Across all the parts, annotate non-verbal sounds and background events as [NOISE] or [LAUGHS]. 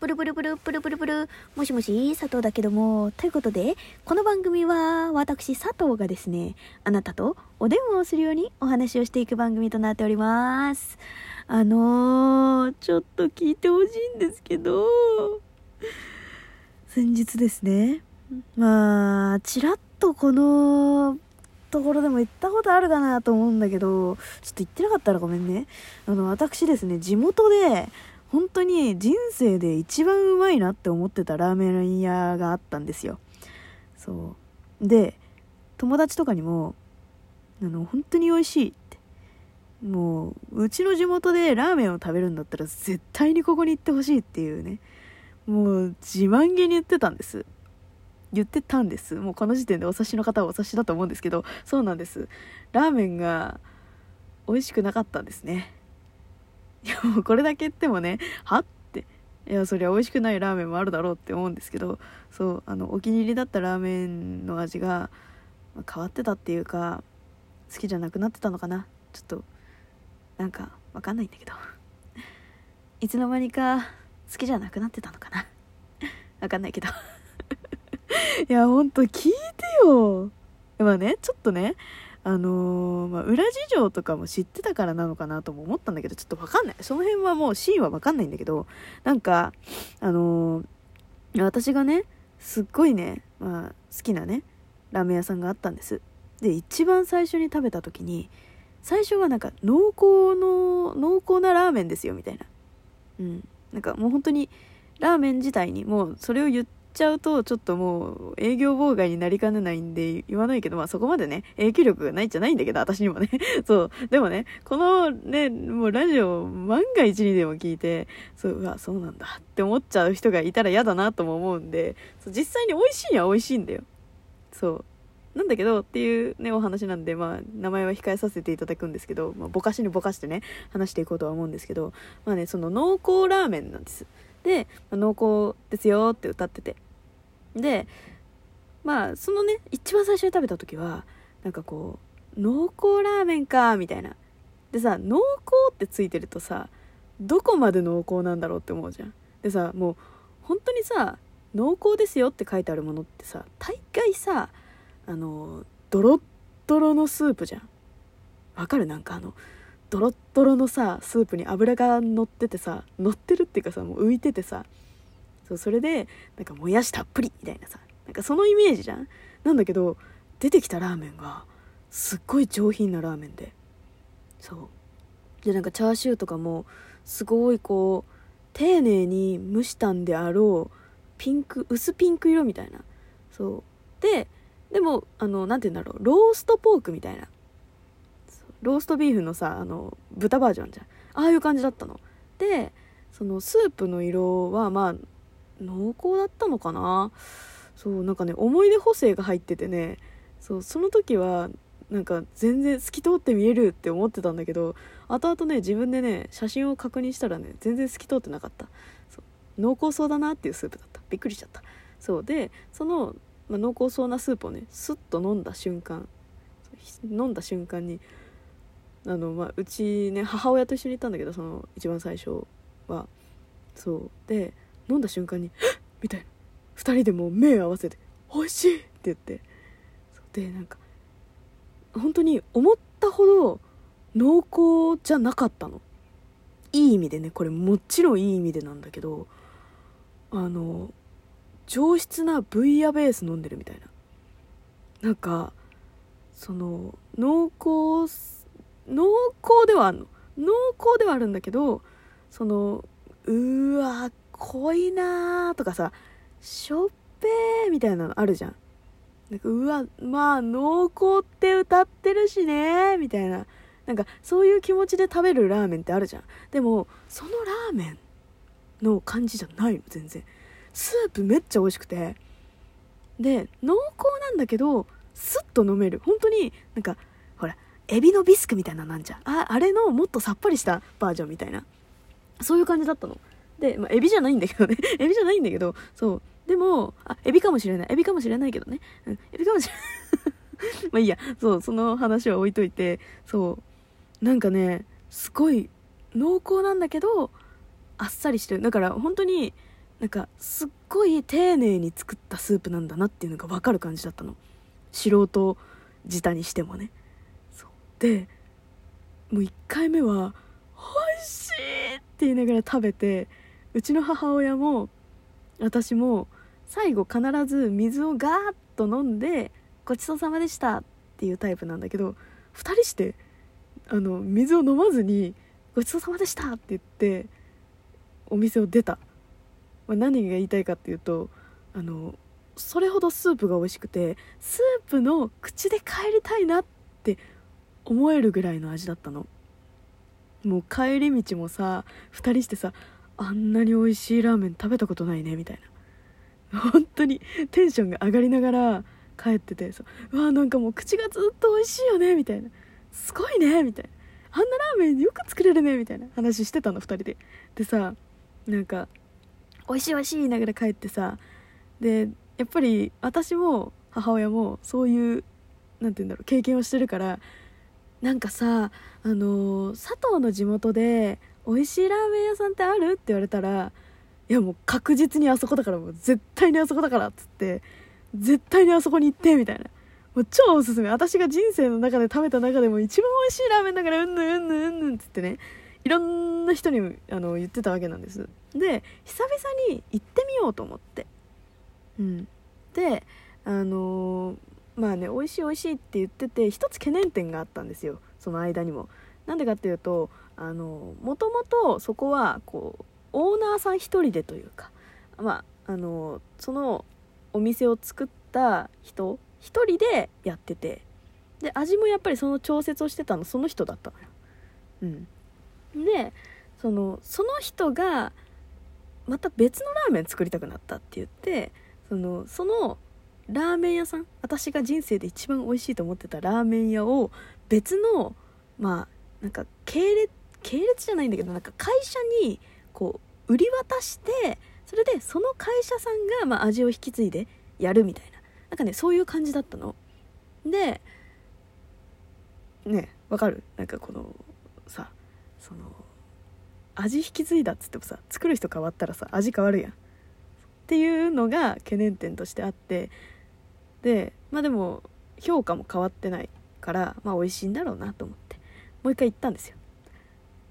ブルブルブルブルブルブル。もしもし、佐藤だけども。ということで、この番組は、私、佐藤がですね、あなたとお電話をするようにお話をしていく番組となっております。あのー、ちょっと聞いてほしいんですけど、先日ですね、まあ、ちらっとこの、ところでも行ったことあるかなと思うんだけど、ちょっと行ってなかったらごめんね。あの、私ですね、地元で、本当に人生で一番うまいなって思ってたラーメン屋があったんですよ。そう。で、友達とかにも、あの、本当に美味しいって。もう、うちの地元でラーメンを食べるんだったら絶対にここに行ってほしいっていうね。もう自慢げに言ってたんです。言ってたんです。もうこの時点でお察しの方はお察しだと思うんですけど、そうなんです。ラーメンが美味しくなかったんですね。いやもうこれだけ言ってもね、はって。いや、そりゃ美味しくないラーメンもあるだろうって思うんですけど、そう、あの、お気に入りだったラーメンの味が変わってたっていうか、好きじゃなくなってたのかな。ちょっと、なんか、わかんないんだけど。いつの間にか好きじゃなくなってたのかな。わかんないけど。いや、ほんと聞いてよ。まあね、ちょっとね、あのーまあ、裏事情とかも知ってたからなのかなとも思ったんだけど、ちょっとわかんない。その辺はもうシーンはわかんないんだけど、なんか、あのー私がね、すっごいね、まあ、好きなね、ラーメン屋さんがあったんです。で、一番最初に食べた時に、最初はなんか濃厚の、濃厚なラーメンですよ、みたいな。うん。なんかもう本当に、ラーメン自体にもうそれを言ってちゃうとちょっともう営業妨害になりかねないんで言わないけどまあそこまでね影響力がないんじゃないんだけど私にもね。[LAUGHS] そう。でもねこのねもうラジオ万が一にでも聞いてそううわそうなんだって思っちゃう人がいたら嫌だなとも思うんでそう実際に美味しいには美味しいんだよ。そう。なんだけどっていうねお話なんでまあ名前は控えさせていただくんですけど、まあ、ぼかしにぼかしてね話していこうとは思うんですけどまあねその濃厚ラーメンなんです。で、まあ濃厚ですよって歌ってて。でまあそのね一番最初に食べた時はなんかこう濃厚ラーメンかみたいな。でさ濃厚ってついてるとさどこまで濃厚なんだろうって思うじゃん。でさもう本当にさ濃厚ですよって書いてあるものってさ大概さあのドロッドロのスープじゃん。わかる？なんかあのドロッドロのさスープに油が乗っててさ乗ってるっていうかさもう浮いててさ。そうそれでなんかもやしたっぷりみたいなさなんかそのイメージじゃん？なんだけど出てきたラーメンがすっごい上品なラーメンで。そう。でなんかチャーシューとかもすごいこう丁寧に蒸したんであろうピンク薄ピンク色みたいな。そう。ででもあのなんて言うんだろうローストポークみたいな。ローストビーフのさあの豚バージョンじゃん。ああいう感じだったの。でそのスープの色はまあ濃厚だったのかな？そうなんかね思い出補正が入っててね。そうその時はなんか全然透き通って見えるって思ってたんだけど後々ね自分でね写真を確認したらね全然透き通ってなかった。濃厚そうだなっていうスープだった。びっくりしちゃった。そうでその、ま、濃厚そうなスープをねスッと飲んだ瞬間飲んだ瞬間にあの、ま、うちね母親と一緒に行ったんだけどその一番最初は。そうで飲んだ瞬間に「[GASPS]!」みたいな2人でもう目合わせて「美味しい!」って言ってでなんか本当に思ったほど濃厚じゃなかったのいい意味でねこれもちろんいい意味でなんだけどあの上質なブイヤベース飲んでるみたいななんかその濃厚濃厚ではあるの濃厚ではあるんだけどそのうーわ濃いなーとかさしょっぺーみたいなのあるじゃん。なんかうわまあ濃厚って歌ってるしねみたいな。なんかそういう気持ちで食べるラーメンってあるじゃん。でもそのラーメンの感じじゃないの全然。スープめっちゃ美味しくて。で濃厚なんだけどスッと飲める。本当になんかほらエビのビスクみたいななんじゃん。ああれのもっとさっぱりしたバージョンみたいな。そういう感じだったの。で、まあ、エビじゃないんだけどね。[LAUGHS] エビじゃないんだけどそう。でもあエビかもしれない。エビかもしれないけどね、うん、エビかもしれない。[LAUGHS] まあいいや。そうその話は置いといて。そう。なんかねすごい濃厚なんだけどあっさりしてる。だから本当になんかすっごい丁寧に作ったスープなんだなっていうのが分かる感じだったの。素人舌にしてもね。そう。でもう1回目は「おいしい!」って言いながら食べてうちの母親も私も最後必ず水をガーッと飲んで「ごちそうさまでした」っていうタイプなんだけど2人してあの水を飲まずに「ごちそうさまでした」って言ってお店を出た、まあ、何が言いたいかっていうとあのそれほどスープが美味しくてスープの口で帰りたいなって思えるぐらいの味だったの。もう帰り道もさ2人してさあんなに美味しいラーメン食べたことないねみたいな。本当にテンションが上がりながら帰っててさうわなんかもう口がずっと美味しいよねみたいな。すごいねみたいな。あんなラーメンよく作れるねみたいな話してたの2人で。でさなんか美味しい美味しい言いながら帰ってさでやっぱり私も母親もそういう何て言うんだろう経験をしてるからなんかさあのー、佐藤の地元で美味しいラーメン屋さんってある？って言われたらいやもう確実にあそこだからもう絶対にあそこだからっつって絶対にあそこに行ってみたいな。もう超おすすめ。私が人生の中で食べた中でも一番美味しいラーメンだからうんぬんうんぬんうんぬんっつってねいろんな人にあの言ってたわけなんです。で久々に行ってみようと思って。うん。であのー、まあね美味しい美味しいって言ってて一つ懸念点があったんですよ。その間にも。なんでかっていうとあのもともとそこはこうオーナーさん一人でというかまああのそのお店を作った人一人でやっててで味もやっぱりその調節をしてたのその人だったのよ。うん。でそのその人がまた別のラーメン作りたくなったって言ってそのそのラーメン屋さん私が人生で一番美味しいと思ってたラーメン屋を別のまあなんか系列系列じゃないんだけどなんか会社にこう売り渡してそれでその会社さんが、まあ、味を引き継いでやるみたいななんかねそういう感じだったの。でねわかる？なんかこのさその味引き継いだっつってもさ作る人変わったらさ味変わるやん。っていうのが懸念点としてあって。でまあでも評価も変わってないからまあ美味しいんだろうなと思って。もう一回行ったんですよ。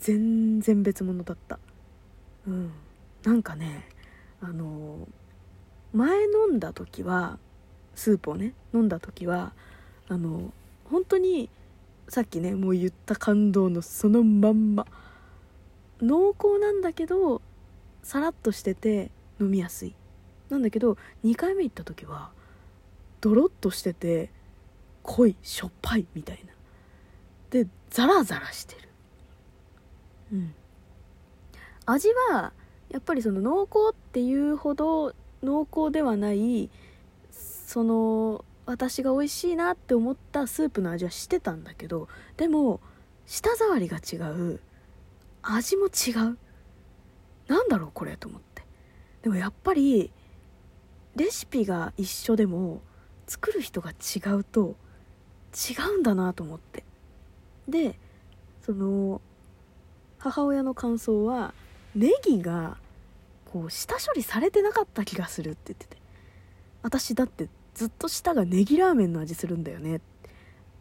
全然別物だった。うん。なんかねあの前飲んだ時はスープをね飲んだ時はあの本当にさっきねもう言った感動のそのまんま。濃厚なんだけどさらっとしてて飲みやすい。なんだけど2回目行った時はドロッとしてて濃いしょっぱいみたいな。でザラザラしてる。うん。味はやっぱりその濃厚っていうほど濃厚ではないその私が美味しいなって思ったスープの味はしてたんだけどでも舌触りが違う。味も違う。なんだろうこれと思って。でもやっぱりレシピが一緒でも作る人が違うと違うんだなと思って。でその母親の感想はネギがこう下処理されてなかった気がするって言ってて。私だってずっと舌がネギラーメンの味するんだよね。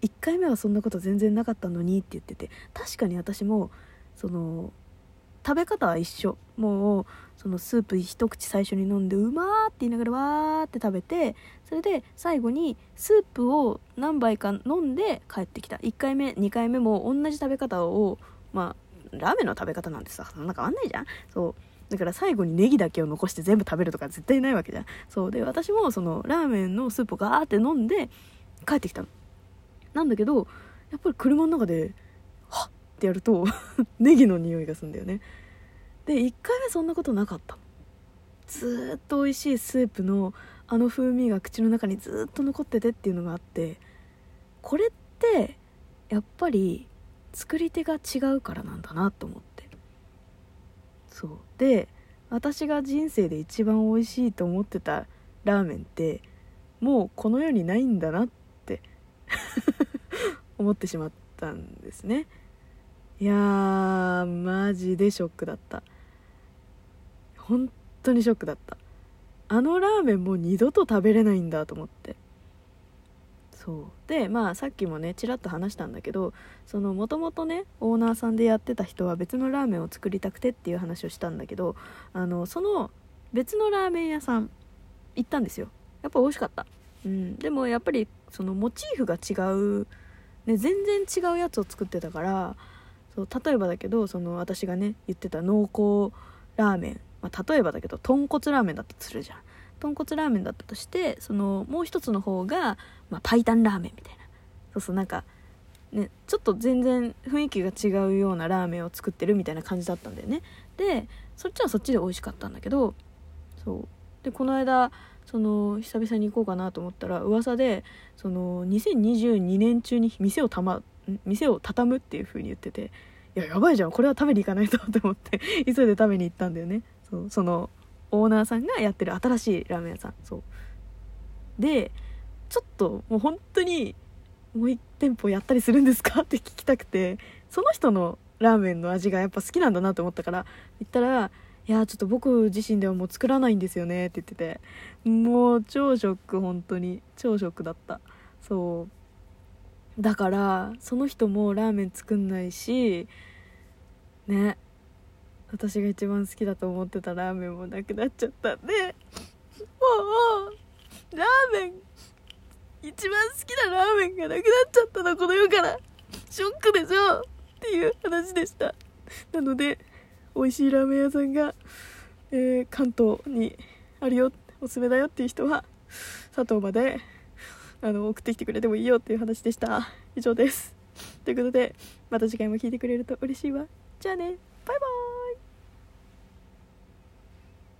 1回目はそんなこと全然なかったのにって言ってて。確かに私もその食べ方は一緒。もうそのスープ一口最初に飲んでうまーって言いながらわーって食べてそれで最後にスープを何杯か飲んで帰ってきた。1回目2回目も同じ食べ方をまあラーメンの食べ方なんてさそんな変わんないじゃん？そう。だから最後にネギだけを残して全部食べるとか絶対ないわけじゃん。そう。で私もそのラーメンのスープをガーって飲んで帰ってきたの。なんだけどやっぱり車の中ではっってやると [LAUGHS] ネギの匂いがするんだよね。で1回目そんなことなかった。ずっと美味しいスープのあの風味が口の中にずっと残っててっていうのがあってこれってやっぱり作り手が違うからなんだなと思って。そう。で私が人生で一番美味しいと思ってたラーメンってもうこの世にないんだなって [LAUGHS] 思ってしまったんですね。いやーマジでショックだった。本当にショックだった。あのラーメンもう二度と食べれないんだと思って。そう。でまあさっきもねちらっと話したんだけどそのもともとねオーナーさんでやってた人は別のラーメンを作りたくてっていう話をしたんだけどあのその別のラーメン屋さん行ったんですよ。やっぱ美味しかった。うん。でもやっぱりそのモチーフが違う、ね、全然違うやつを作ってたからそう例えばだけどその私がね言ってた濃厚ラーメン、まあ、例えばだけど豚骨ラーメンだったとするじゃん。豚骨ラーメンだったとしてそのもう一つの方が、まあ、パイタンラーメンみたいな。そうそうなんかねちょっと全然雰囲気が違うようなラーメンを作ってるみたいな感じだったんだよね。でそっちはそっちで美味しかったんだけどそう。でこの間その久々に行こうかなと思ったら噂でその2022年中に店をたま店を畳むっていう風に言ってていややばいじゃん。これは食べに行かないとと思って急いで食べに行ったんだよね。そうそのオーナーさんがやってる新しいラーメン屋さん。そう。でちょっともう本当にもう1店舗やったりするんですか？って聞きたくてその人のラーメンの味がやっぱ好きなんだなと思ったから言ったらいやちょっと僕自身ではもう作らないんですよねって言っててもう超ショック本当に。超ショックだった。そう。だからその人もラーメン作んないしね。私が一番好きだと思ってたラーメンもなくなっちゃったんでもうラーメン一番好きなラーメンがなくなっちゃったのこの世から。ショックでしょっていう話でした。なので美味しいラーメン屋さんが、えー、関東にあるよおすすめだよっていう人は佐藤まであの送ってきてくれてもいいよっていう話でした。以上です。ということでまた次回も聞いてくれると嬉しいわ。じゃあね。バイバイ。